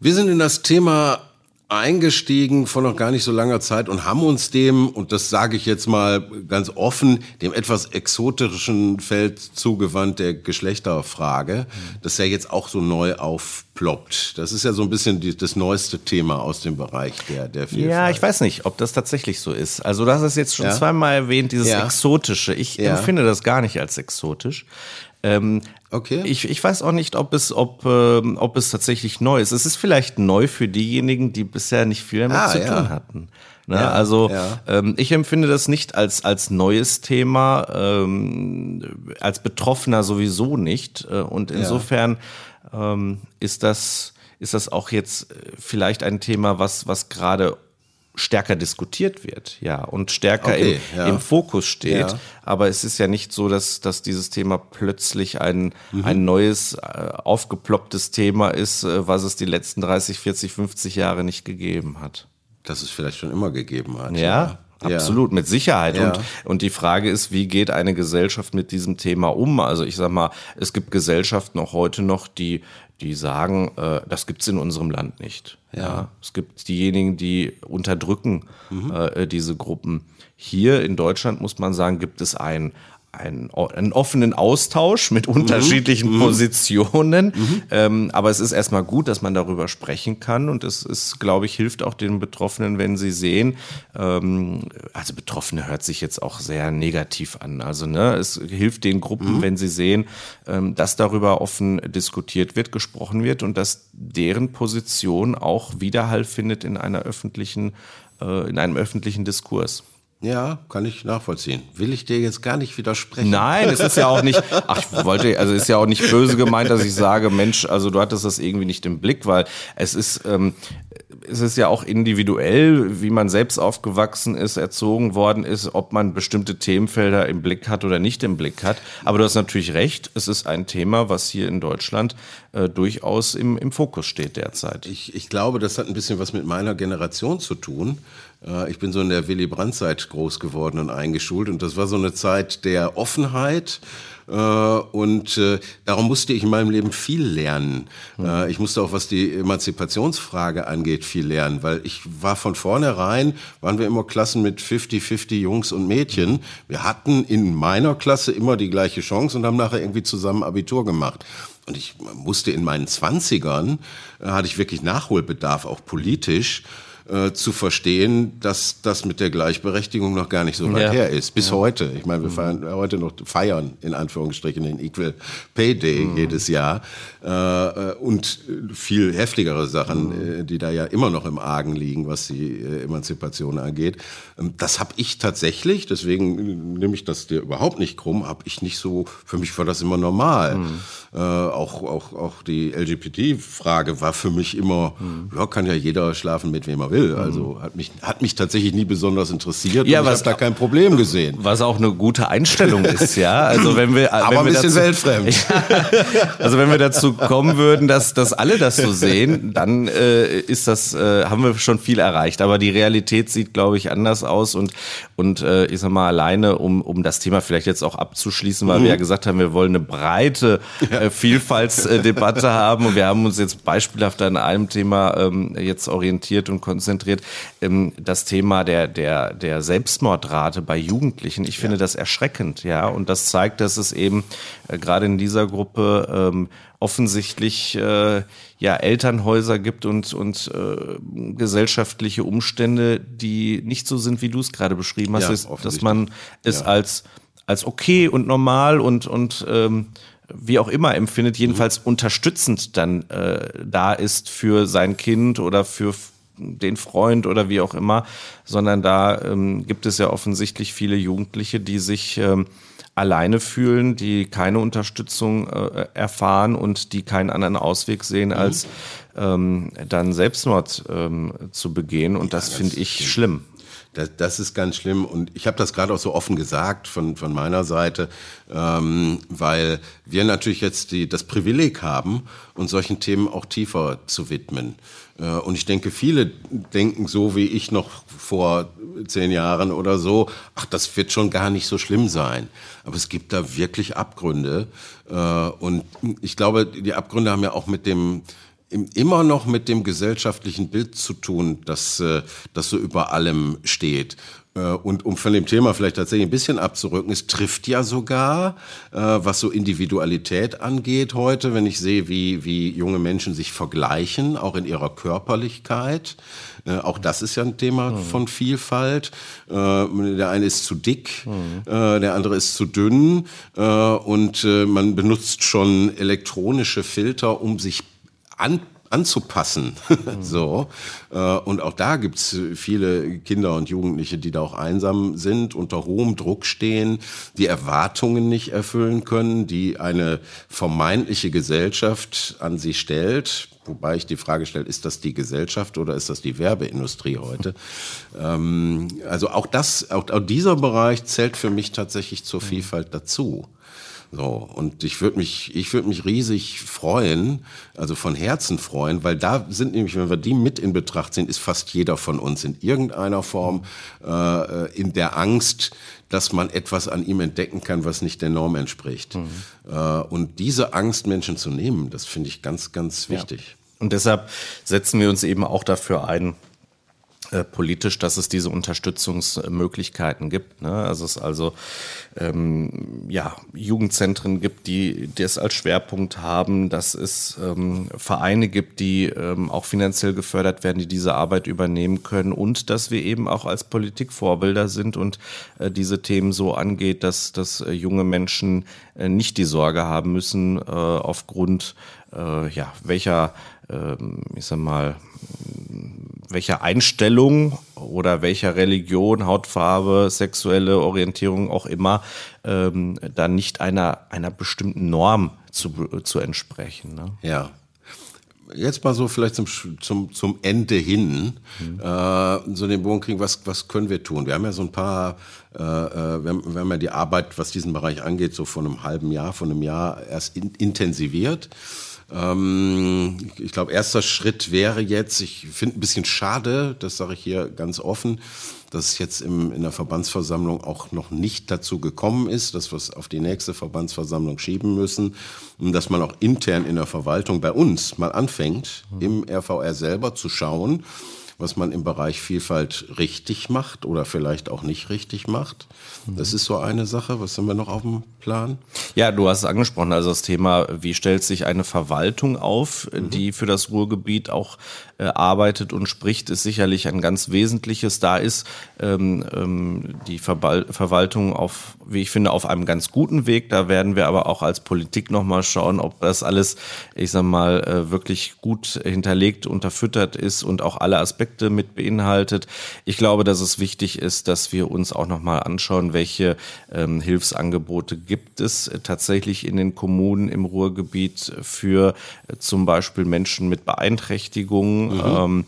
Speaker 1: Wir sind in das Thema eingestiegen vor noch gar nicht so langer Zeit und haben uns dem, und das sage ich jetzt mal ganz offen, dem etwas exotischen Feld zugewandt der Geschlechterfrage, das ja jetzt auch so neu aufploppt. Das ist ja so ein bisschen die, das neueste Thema aus dem Bereich der, der
Speaker 2: Vielfalt. Ja, ich weiß nicht, ob das tatsächlich so ist. Also das ist jetzt schon ja? zweimal erwähnt, dieses ja. Exotische. Ich ja. empfinde das gar nicht als exotisch. Ähm, okay. Ich, ich weiß auch nicht, ob es, ob, äh, ob es tatsächlich neu ist. Es ist vielleicht neu für diejenigen, die bisher nicht viel damit ah, zu ja. tun hatten. Ne? Ja, also ja. Ähm, ich empfinde das nicht als, als neues Thema, ähm, als Betroffener sowieso nicht. Äh, und insofern ähm, ist das ist das auch jetzt äh, vielleicht ein Thema, was, was gerade stärker diskutiert wird, ja, und stärker okay, im, ja. im, Fokus steht. Ja. Aber es ist ja nicht so, dass, dass dieses Thema plötzlich ein, mhm. ein neues, äh, aufgeplopptes Thema ist, äh, was es die letzten 30, 40, 50 Jahre nicht gegeben hat.
Speaker 1: Dass es vielleicht schon immer gegeben hat.
Speaker 2: Ja. ja. Absolut, mit Sicherheit. Ja. Und, und die Frage ist, wie geht eine Gesellschaft mit diesem Thema um? Also ich sag mal, es gibt Gesellschaften auch heute noch, die, die sagen, äh, das gibt's in unserem Land nicht. Ja. ja. Es gibt diejenigen, die unterdrücken mhm. äh, diese Gruppen. Hier in Deutschland muss man sagen, gibt es ein, einen, einen offenen Austausch mit mhm. unterschiedlichen mhm. Positionen. Mhm. Ähm, aber es ist erstmal gut, dass man darüber sprechen kann. Und es ist, glaube ich, hilft auch den Betroffenen, wenn sie sehen, ähm, also Betroffene hört sich jetzt auch sehr negativ an. Also ne, es hilft den Gruppen, mhm. wenn sie sehen, ähm, dass darüber offen diskutiert wird, gesprochen wird und dass deren Position auch Widerhall findet in einer öffentlichen, äh, in einem öffentlichen Diskurs.
Speaker 1: Ja, kann ich nachvollziehen. Will ich dir jetzt gar nicht widersprechen.
Speaker 2: Nein, es ist ja auch nicht, ach, ich wollte, also ist ja auch nicht böse gemeint, dass ich sage, Mensch, also du hattest das irgendwie nicht im Blick, weil es ist, ähm, es ist ja auch individuell, wie man selbst aufgewachsen ist, erzogen worden ist, ob man bestimmte Themenfelder im Blick hat oder nicht im Blick hat. Aber du hast natürlich recht, es ist ein Thema, was hier in Deutschland äh, durchaus im, im Fokus steht derzeit.
Speaker 1: Ich, ich glaube, das hat ein bisschen was mit meiner Generation zu tun. Äh, ich bin so in der Willy Brandt-Zeit groß geworden und eingeschult und das war so eine Zeit der Offenheit. Äh, und äh, darum musste ich in meinem Leben viel lernen. Mhm. Ich musste auch, was die Emanzipationsfrage angeht, viel lernen, weil ich war von vornherein, waren wir immer Klassen mit 50-50 Jungs und Mädchen. Wir hatten in meiner Klasse immer die gleiche Chance und haben nachher irgendwie zusammen Abitur gemacht. Und ich musste in meinen Zwanzigern, hatte ich wirklich Nachholbedarf, auch politisch. Äh, zu verstehen, dass das mit der Gleichberechtigung noch gar nicht so weit ja. her ist. Bis ja. heute. Ich meine, wir feiern heute noch feiern in Anführungsstrichen den Equal Pay Day mhm. jedes Jahr äh, äh und viel heftigere Sachen, mhm. Die da ja immer noch im Argen liegen, was die Emanzipation angeht. Ähm, das habe ich tatsächlich, deswegen nehme ich das dir überhaupt nicht krumm, habe ich nicht so. Für mich war das immer normal. Mhm. Äh, auch auch auch die LGBT-Frage war für mich immer, mhm. ja, kann ja jeder schlafen mit wem er will. Mhm. Also hat mich hat mich tatsächlich nie besonders interessiert.
Speaker 2: Ja, was, ich habe da kein Problem gesehen. Was auch eine gute Einstellung ist, ja. Also wenn wir,
Speaker 1: aber
Speaker 2: wenn
Speaker 1: ein bisschen dazu, weltfremd.
Speaker 2: Ja, also wenn wir dazu kommen würden, dass dass alle das so sehen, dann äh, ist das äh, haben wir schon viel erreicht. Aber die Realität sieht, glaube ich, anders aus und und äh, ich sag mal alleine, um um das Thema vielleicht jetzt auch abzuschließen, weil mhm. wir ja gesagt haben, wir wollen eine breite äh, Vielfaltsdebatte haben und wir haben uns jetzt beispielhaft an einem Thema ähm, jetzt orientiert und konzentriert. Ähm, das Thema der der der Selbstmordrate bei Jugendlichen. Ich finde ja. das erschreckend, ja, und das zeigt, dass es eben äh, gerade in dieser Gruppe ähm, offensichtlich äh, ja Elternhäuser gibt und und äh, gesellschaftliche Umstände, die nicht so sind, wie du es gerade beschrieben hast, ja, ist, dass man es ja. als als okay und normal und und ähm, wie auch immer empfindet, jedenfalls mhm. unterstützend dann äh, da ist für sein Kind oder für den Freund oder wie auch immer, sondern da ähm, gibt es ja offensichtlich viele Jugendliche, die sich ähm, alleine fühlen, die keine Unterstützung äh, erfahren und die keinen anderen Ausweg sehen, mhm. als ähm, dann Selbstmord ähm, zu begehen. Und das, das finde ich schlimm.
Speaker 1: Das, das ist ganz schlimm und ich habe das gerade auch so offen gesagt von, von meiner Seite, ähm, weil wir natürlich jetzt die, das Privileg haben, uns solchen Themen auch tiefer zu widmen. Äh, und ich denke, viele denken so wie ich noch vor zehn Jahren oder so, ach, das wird schon gar nicht so schlimm sein. Aber es gibt da wirklich Abgründe. Äh, und ich glaube, die Abgründe haben ja auch mit dem immer noch mit dem gesellschaftlichen Bild zu tun, das, äh, das so über allem steht. Äh, und um von dem Thema vielleicht tatsächlich ein bisschen abzurücken, es trifft ja sogar, äh, was so Individualität angeht heute, wenn ich sehe, wie, wie junge Menschen sich vergleichen, auch in ihrer Körperlichkeit. Auch das ist ja ein Thema mhm. von Vielfalt. Der eine ist zu dick, mhm. der andere ist zu dünn und man benutzt schon elektronische Filter, um sich an, anzupassen. so. Äh, und auch da gibt's viele Kinder und Jugendliche, die da auch einsam sind, unter hohem Druck stehen, die Erwartungen nicht erfüllen können, die eine vermeintliche Gesellschaft an sie stellt. Wobei ich die Frage stelle, ist das die Gesellschaft oder ist das die Werbeindustrie heute? Ähm, also auch das, auch, auch dieser Bereich zählt für mich tatsächlich zur Vielfalt dazu. So, und ich würde mich, ich würde mich riesig freuen, also von Herzen freuen, weil da sind nämlich, wenn wir die mit in Betracht ziehen, ist fast jeder von uns in irgendeiner Form äh, in der Angst, dass man etwas an ihm entdecken kann, was nicht der Norm entspricht. Mhm. Äh, und diese Angst Menschen zu nehmen, das finde ich ganz, ganz wichtig. Ja.
Speaker 2: Und deshalb setzen wir uns eben auch dafür ein, äh, politisch, dass es diese Unterstützungsmöglichkeiten gibt. Ne? Also es also ähm, ja Jugendzentren gibt, die das als Schwerpunkt haben, dass es ähm, Vereine gibt, die ähm, auch finanziell gefördert werden, die diese Arbeit übernehmen können und dass wir eben auch als Politik Vorbilder sind und äh, diese Themen so angeht, dass, dass äh, junge Menschen äh, nicht die Sorge haben müssen aufgrund ja welcher ähm, ich sag mal welcher Einstellung oder welcher Religion, Hautfarbe, sexuelle Orientierung auch immer, ähm, dann nicht einer, einer bestimmten Norm zu, zu entsprechen. Ne?
Speaker 1: Ja. Jetzt mal so vielleicht zum, zum, zum Ende hin, mhm. äh, so den Bogen kriegen, was, was können wir tun? Wir haben ja so ein paar, äh, äh wir, haben, wir haben ja die Arbeit, was diesen Bereich angeht, so vor einem halben Jahr, vor einem Jahr erst in, intensiviert. Ähm, ich glaube, erster Schritt wäre jetzt, ich finde ein bisschen schade, das sage ich hier ganz offen, dass es jetzt im, in der Verbandsversammlung auch noch nicht dazu gekommen ist, dass wir es auf die nächste Verbandsversammlung schieben müssen und dass man auch intern in der Verwaltung bei uns mal anfängt, im RVR selber zu schauen, was man im Bereich Vielfalt richtig macht oder vielleicht auch nicht richtig macht. Das ist so eine Sache. Was haben wir noch auf dem Plan?
Speaker 2: Ja, du hast es angesprochen, also das Thema, wie stellt sich eine Verwaltung auf, mhm. die für das Ruhrgebiet auch äh, arbeitet und spricht, ist sicherlich ein ganz wesentliches. Da ist ähm, ähm, die Verbal Verwaltung auf, wie ich finde, auf einem ganz guten Weg. Da werden wir aber auch als Politik nochmal schauen, ob das alles, ich sag mal, äh, wirklich gut hinterlegt, unterfüttert ist und auch alle Aspekte mit beinhaltet. Ich glaube, dass es wichtig ist, dass wir uns auch nochmal anschauen, welche ähm, Hilfsangebote gibt es äh, tatsächlich in den Kommunen im Ruhrgebiet für äh, zum Beispiel Menschen mit Beeinträchtigungen Mhm. Ähm,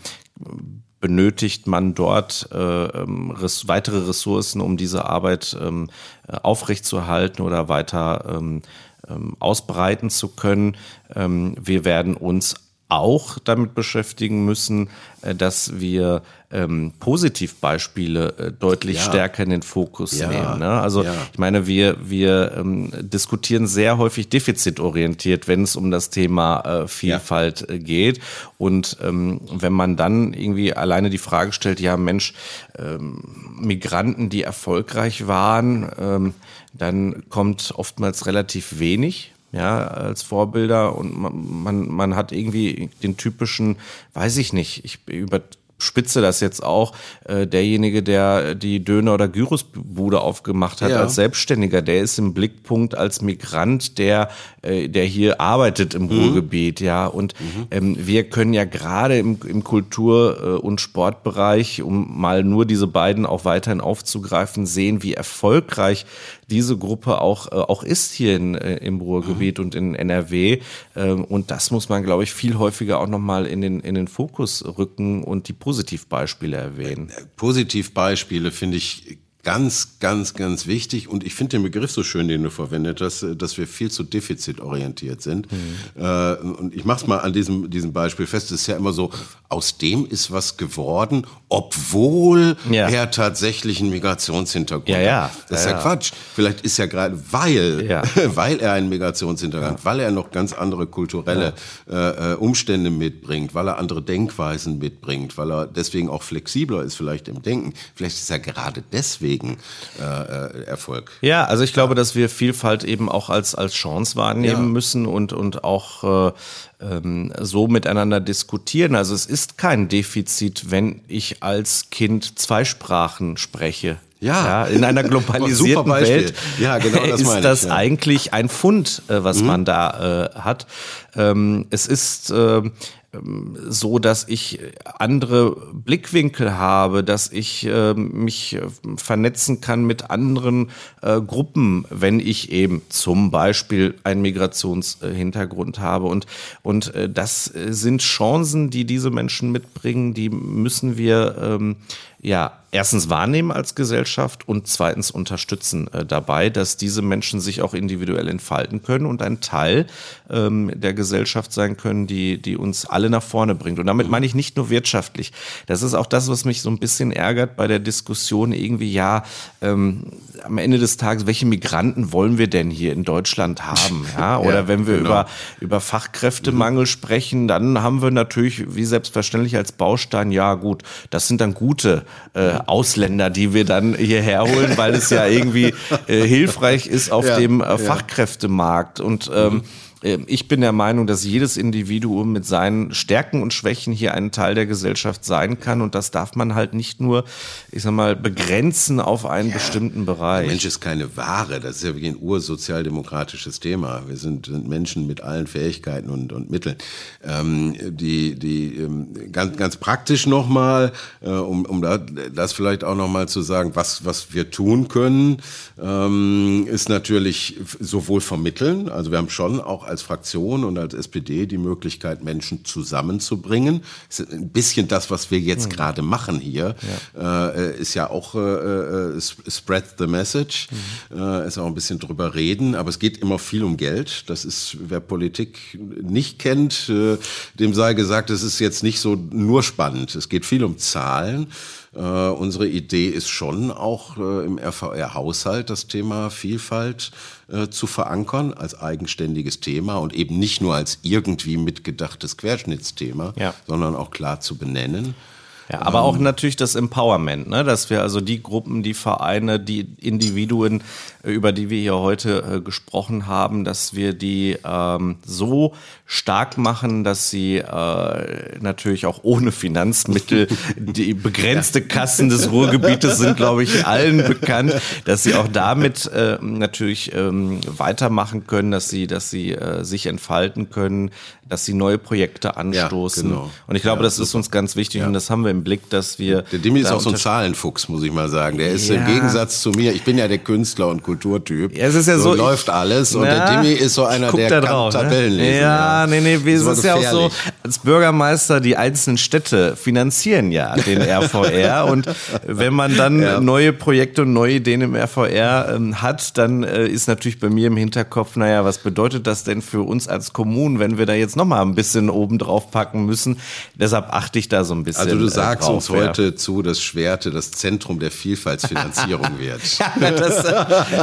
Speaker 2: benötigt man dort äh, ähm, res weitere Ressourcen, um diese Arbeit ähm, äh, aufrechtzuerhalten oder weiter ähm, ähm, ausbreiten zu können. Ähm, wir werden uns auch damit beschäftigen müssen, äh, dass wir ähm, Positivbeispiele äh, deutlich ja. stärker in den Fokus ja. nehmen. Ne? Also ja. ich meine, wir, wir ähm, diskutieren sehr häufig defizitorientiert, wenn es um das Thema äh, Vielfalt äh, geht. Und ähm, wenn man dann irgendwie alleine die Frage stellt, ja Mensch, ähm, Migranten, die erfolgreich waren, ähm, dann kommt oftmals relativ wenig ja, als Vorbilder und man, man, man hat irgendwie den typischen, weiß ich nicht, ich über spitze das jetzt auch, äh, derjenige, der die Döner- oder Gyrosbude aufgemacht hat ja. als Selbstständiger, der ist im Blickpunkt als Migrant, der, äh, der hier arbeitet im mhm. Ruhrgebiet, ja. Und mhm. ähm, wir können ja gerade im, im Kultur- äh, und Sportbereich, um mal nur diese beiden auch weiterhin aufzugreifen, sehen, wie erfolgreich diese Gruppe auch, äh, auch ist hier in, äh, im Ruhrgebiet mhm. und in NRW. Ähm, und das muss man, glaube ich, viel häufiger auch nochmal in den, in den Fokus rücken und die Positivbeispiele erwähnen.
Speaker 1: Positivbeispiele finde ich ganz, ganz, ganz wichtig. Und ich finde den Begriff so schön, den du verwendet hast, dass wir viel zu defizitorientiert sind. Mhm. Äh, und ich mache es mal an diesem, diesem Beispiel fest. Es ist ja immer so, aus dem ist was geworden, obwohl ja. er tatsächlich einen Migrationshintergrund
Speaker 2: ja, ja.
Speaker 1: hat. Das ist ja, Quatsch. Vielleicht ist ja gerade, weil, weil er einen Migrationshintergrund hat, weil er noch ganz andere kulturelle äh, äh, Umstände mitbringt, weil er andere Denkweisen mitbringt, weil er deswegen auch flexibler ist vielleicht im Denken. Vielleicht ist er gerade deswegen deswegen äh, äh, Erfolg.
Speaker 2: Ja, also ich glaube, dass wir Vielfalt eben auch als, als Chance wahrnehmen ja. müssen und, und auch äh, ähm, so miteinander diskutieren. Also es ist kein Defizit, wenn ich als Kind zwei Sprachen spreche. Ja. ja. in einer globalisierten Welt ja, genau das ist das ja. eigentlich ein Fund, äh, was mhm. man da äh, hat. Ähm, es ist äh, so, dass ich andere Blickwinkel habe, dass ich äh, mich vernetzen kann mit anderen äh, Gruppen, wenn ich eben zum Beispiel einen Migrationshintergrund habe. Und, und äh, das sind Chancen, die diese Menschen mitbringen, die müssen wir ähm, ja erstens wahrnehmen als Gesellschaft und zweitens unterstützen äh, dabei, dass diese Menschen sich auch individuell entfalten können und ein Teil ähm, der Gesellschaft sein können, die, die uns alle nach vorne bringt. Und damit meine ich nicht nur wirtschaftlich. Das ist auch das, was mich so ein bisschen ärgert bei der Diskussion irgendwie, ja, ähm, am Ende des Tages, welche Migranten wollen wir denn hier in Deutschland haben? Ja, oder ja, wenn wir genau. über, über Fachkräftemangel mhm. sprechen, dann haben wir natürlich, wie selbstverständlich als Baustein, ja gut, das sind dann gute äh, Ausländer, die wir dann hierher holen, weil es ja irgendwie äh, hilfreich ist auf ja, dem äh, Fachkräftemarkt. Und ähm, mhm. Ähm, ich bin der Meinung, dass jedes Individuum mit seinen Stärken und Schwächen hier ein Teil der Gesellschaft sein kann und das darf man halt nicht nur, ich sag mal, begrenzen auf einen ja, bestimmten Bereich.
Speaker 1: Der Mensch ist keine Ware, das ist ja wie ein ursozialdemokratisches Thema. Wir sind, sind Menschen mit allen Fähigkeiten und, und Mitteln. Ähm, die, die ähm, ganz, ganz praktisch nochmal, äh, um, um das vielleicht auch nochmal zu sagen, was, was wir tun können, ähm, ist natürlich sowohl vermitteln, also wir haben schon auch als Fraktion und als SPD die Möglichkeit, Menschen zusammenzubringen. Ist ein bisschen das, was wir jetzt mhm. gerade machen hier, ja. Äh, ist ja auch äh, äh, spread the message, mhm. äh, ist auch ein bisschen drüber reden, aber es geht immer viel um Geld. Das ist, wer Politik nicht kennt, äh, dem sei gesagt, es ist jetzt nicht so nur spannend. Es geht viel um Zahlen. Äh, unsere Idee ist schon auch äh, im RVR-Haushalt das Thema Vielfalt äh, zu verankern als eigenständiges Thema und eben nicht nur als irgendwie mitgedachtes Querschnittsthema, ja. sondern auch klar zu benennen.
Speaker 2: Ja, aber ähm, auch natürlich das Empowerment, ne? dass wir also die Gruppen, die Vereine, die Individuen, äh, über die wir hier heute äh, gesprochen haben, dass wir die ähm, so stark machen, dass sie äh, natürlich auch ohne Finanzmittel, die begrenzte Kassen des Ruhrgebietes sind, glaube ich, allen bekannt, dass sie auch damit äh, natürlich ähm, weitermachen können, dass sie, dass sie äh, sich entfalten können, dass sie neue Projekte anstoßen. Ja, genau. Und ich glaube, ja, das ist uns ganz wichtig ja. und das haben wir im Blick, dass wir.
Speaker 1: Der Dimi ist auch so ein Zahlenfuchs, muss ich mal sagen. Der ist im Gegensatz zu mir, ich bin ja der Künstler und Kulturtyp.
Speaker 2: Ja, es ist ja so. so
Speaker 1: läuft alles und der Dimi ist so einer, der kann drauf? Tabellen
Speaker 2: ne? lesen. Ja, nee, nee, ja als Bürgermeister, die einzelnen Städte finanzieren ja den RVR und wenn man dann neue Projekte und neue Ideen im RVR ähm, hat, dann äh, ist natürlich bei mir im Hinterkopf, naja, was bedeutet das denn für uns als Kommunen, wenn wir da jetzt nochmal ein bisschen oben drauf packen müssen. Deshalb achte ich da so ein bisschen.
Speaker 1: Also du äh, sagst drauf, uns ja. heute zu, dass Schwerte das Zentrum der Vielfaltsfinanzierung wird.
Speaker 2: ja, das,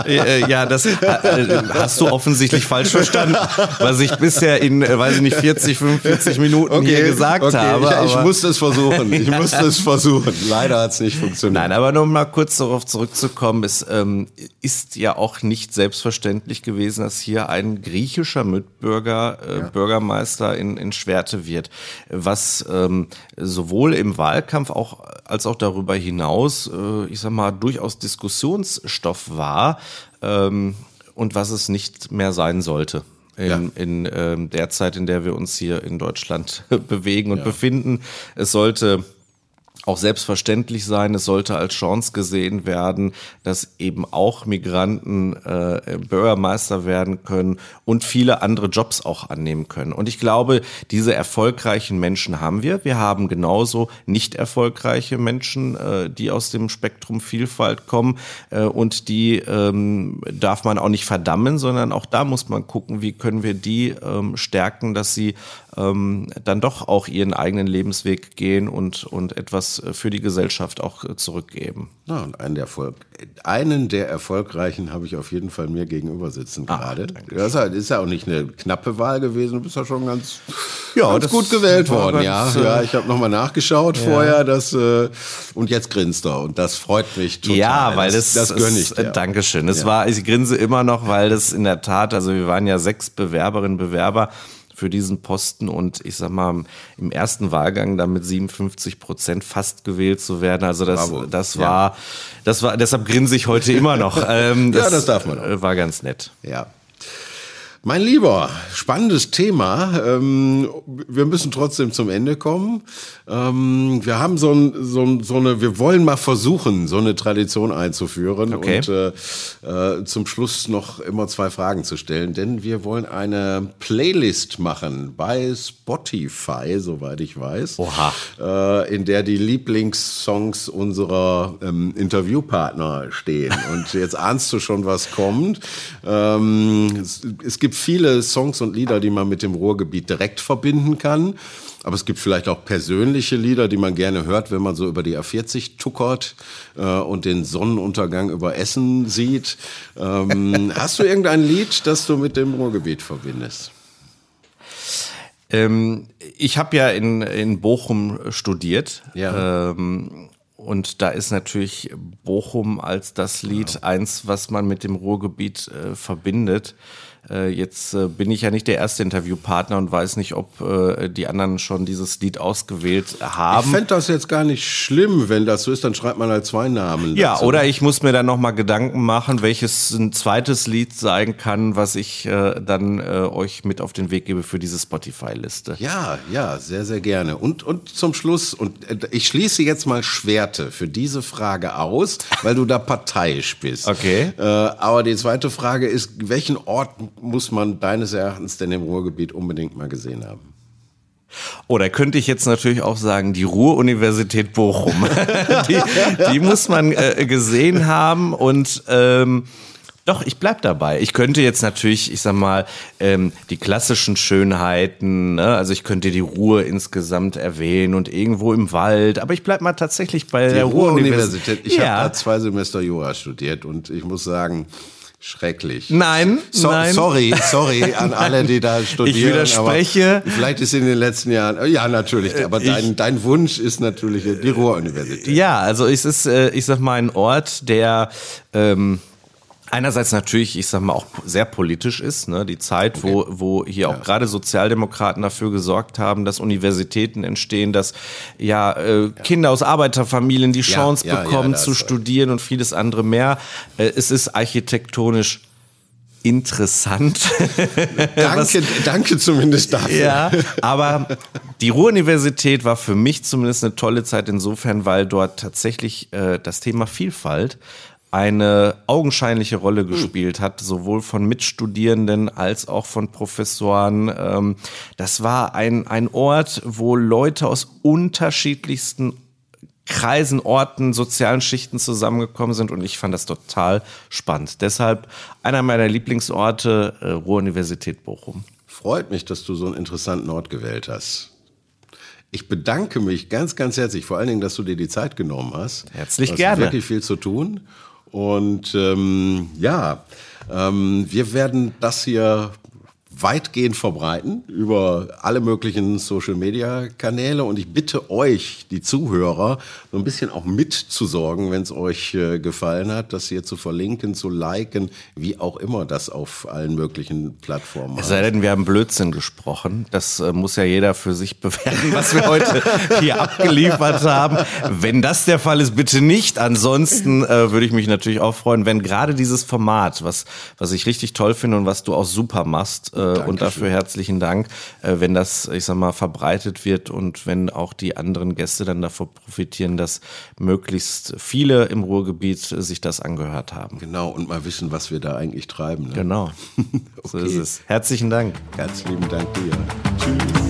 Speaker 2: äh, äh, ja, das äh, hast du offensichtlich falsch verstanden, was ich bisher in, weiß ich nicht, 40, 45 Minuten okay, hier gesagt okay. habe.
Speaker 1: Ich, ich musste es versuchen. Ich musste es versuchen. Leider hat es nicht funktioniert.
Speaker 2: Nein, aber nur mal kurz darauf zurückzukommen, es ähm, ist ja auch nicht selbstverständlich gewesen, dass hier ein griechischer Mitbürger, äh, ja. Bürgermeister Bürgermeister in, in Schwerte wird, was ähm, sowohl im Wahlkampf auch, als auch darüber hinaus, äh, ich sag mal, durchaus Diskussionsstoff war ähm, und was es nicht mehr sein sollte. In, in ähm, der Zeit, in der wir uns hier in Deutschland bewegen und befinden. Es sollte auch selbstverständlich sein. Es sollte als Chance gesehen werden, dass eben auch Migranten äh, Bürgermeister werden können und viele andere Jobs auch annehmen können. Und ich glaube, diese erfolgreichen Menschen haben wir. Wir haben genauso nicht erfolgreiche Menschen, äh, die aus dem Spektrum Vielfalt kommen äh, und die ähm, darf man auch nicht verdammen, sondern auch da muss man gucken, wie können wir die ähm, stärken, dass sie ähm, dann doch auch ihren eigenen Lebensweg gehen und, und etwas für die Gesellschaft auch äh, zurückgeben.
Speaker 1: Ja, und einen der, Erfolg, einen der erfolgreichen habe ich auf jeden Fall mir gegenüber sitzen ah, gerade. Das ist ja auch nicht eine knappe Wahl gewesen, du bist ja schon ganz, ja, ganz gut gewählt worden. Ja, äh, ja, ich habe nochmal nachgeschaut ja. vorher, dass, äh, und jetzt grinst er und das freut mich total.
Speaker 2: Ja, weil das, das, das gönne ich dir. Dankeschön. Es ja. war, ich grinse immer noch, weil das in der Tat, also wir waren ja sechs Bewerberinnen, Bewerber für diesen Posten und ich sag mal, im ersten Wahlgang dann mit 57 Prozent fast gewählt zu werden. Also das, Bravo. das war, ja. das war, deshalb grinse ich heute immer noch.
Speaker 1: Ähm, das ja, das darf man auch.
Speaker 2: War ganz nett.
Speaker 1: Ja. Mein Lieber, spannendes Thema. Ähm, wir müssen trotzdem zum Ende kommen. Ähm, wir haben so, ein, so, so, eine, wir wollen mal versuchen, so eine Tradition einzuführen okay. und äh, äh, zum Schluss noch immer zwei Fragen zu stellen, denn wir wollen eine Playlist machen bei Spotify, soweit ich weiß. Äh, in der die Lieblingssongs unserer ähm, Interviewpartner stehen. Und jetzt ahnst du schon, was kommt. Ähm, es, es gibt viele Songs und Lieder, die man mit dem Ruhrgebiet direkt verbinden kann. Aber es gibt vielleicht auch persönliche Lieder, die man gerne hört, wenn man so über die A40 tuckert äh, und den Sonnenuntergang über Essen sieht. Ähm, hast du irgendein Lied, das du mit dem Ruhrgebiet verbindest?
Speaker 2: Ähm, ich habe ja in, in Bochum studiert.
Speaker 1: Ja. Ähm,
Speaker 2: und da ist natürlich Bochum als das Lied ja. eins, was man mit dem Ruhrgebiet äh, verbindet. Äh, jetzt äh, bin ich ja nicht der erste Interviewpartner und weiß nicht, ob äh, die anderen schon dieses Lied ausgewählt haben.
Speaker 1: Ich fände das jetzt gar nicht schlimm, wenn das so ist, dann schreibt man halt zwei Namen.
Speaker 2: Ja, dazu. oder ich muss mir dann nochmal Gedanken machen, welches ein zweites Lied sein kann, was ich dann euch mit auf den Weg gebe für diese Spotify-Liste.
Speaker 1: Ja, ja, sehr, sehr gerne. Und, und zum Schluss, und ich schließe jetzt mal Schwerte für diese Frage aus, weil du da parteiisch bist.
Speaker 2: Okay.
Speaker 1: aber die zweite Frage ist, welchen Ort muss man deines Erachtens denn im Ruhrgebiet unbedingt mal gesehen haben?
Speaker 2: Oder oh, könnte ich jetzt natürlich auch sagen, die Ruhr-Universität Bochum. die, die, muss man äh, gesehen haben und ähm, doch, ich bleib dabei. Ich könnte jetzt natürlich, ich sag mal, ähm, die klassischen Schönheiten, ne? also ich könnte die Ruhe insgesamt erwähnen und irgendwo im Wald, aber ich bleib mal tatsächlich bei die der Ruhr-Universität.
Speaker 1: Ich ja. habe da zwei Semester Jura studiert und ich muss sagen, Schrecklich.
Speaker 2: Nein, so, nein.
Speaker 1: Sorry, sorry an alle, die da studieren.
Speaker 2: Ich widerspreche.
Speaker 1: vielleicht ist in den letzten Jahren, ja natürlich, aber dein, dein Wunsch ist natürlich die Ruhr-Universität.
Speaker 2: Ja, also es ist, äh, ich sag mal, ein Ort, der ähm, einerseits natürlich, ich sag mal, auch sehr politisch ist. Ne? Die Zeit, okay. wo, wo hier ja. auch gerade Sozialdemokraten dafür gesorgt haben, dass Universitäten entstehen, dass ja, äh, ja. Kinder aus Arbeiterfamilien die Chance ja, bekommen zu studieren und vieles andere mehr. Äh, es ist architektonisch interessant.
Speaker 1: danke, danke zumindest dafür.
Speaker 2: Ja, aber die Ruhr-Universität war für mich zumindest eine tolle Zeit insofern, weil dort tatsächlich äh, das Thema Vielfalt eine augenscheinliche Rolle hm. gespielt hat, sowohl von Mitstudierenden als auch von Professoren. Ähm, das war ein, ein Ort, wo Leute aus unterschiedlichsten Kreisen, Orten, sozialen Schichten zusammengekommen sind und ich fand das total spannend. Deshalb einer meiner Lieblingsorte, äh, Ruhr-Universität Bochum.
Speaker 1: Freut mich, dass du so einen interessanten Ort gewählt hast. Ich bedanke mich ganz, ganz herzlich, vor allen Dingen, dass du dir die Zeit genommen hast.
Speaker 2: Herzlich du gerne.
Speaker 1: wirklich viel zu tun. Und ähm, ja, ähm, wir werden das hier weitgehend verbreiten über alle möglichen Social-Media-Kanäle. Und ich bitte euch, die Zuhörer, so ein bisschen auch mitzusorgen, wenn es euch äh, gefallen hat, das hier zu verlinken, zu liken, wie auch immer das auf allen möglichen Plattformen.
Speaker 2: Es sei denn, wir haben Blödsinn gesprochen. Das äh, muss ja jeder für sich bewerten, was wir heute hier abgeliefert haben. Wenn das der Fall ist, bitte nicht. Ansonsten äh, würde ich mich natürlich auch freuen, wenn gerade dieses Format, was, was ich richtig toll finde und was du auch super machst, äh, Dankeschön. und dafür herzlichen Dank, äh, wenn das, ich sag mal, verbreitet wird und wenn auch die anderen Gäste dann davon profitieren, dass möglichst viele im Ruhrgebiet sich das angehört haben.
Speaker 1: Genau, und mal wissen, was wir da eigentlich treiben. Ne?
Speaker 2: Genau. okay. So ist es. Herzlichen Dank.
Speaker 1: Herzlichen Dank dir. Tschüss.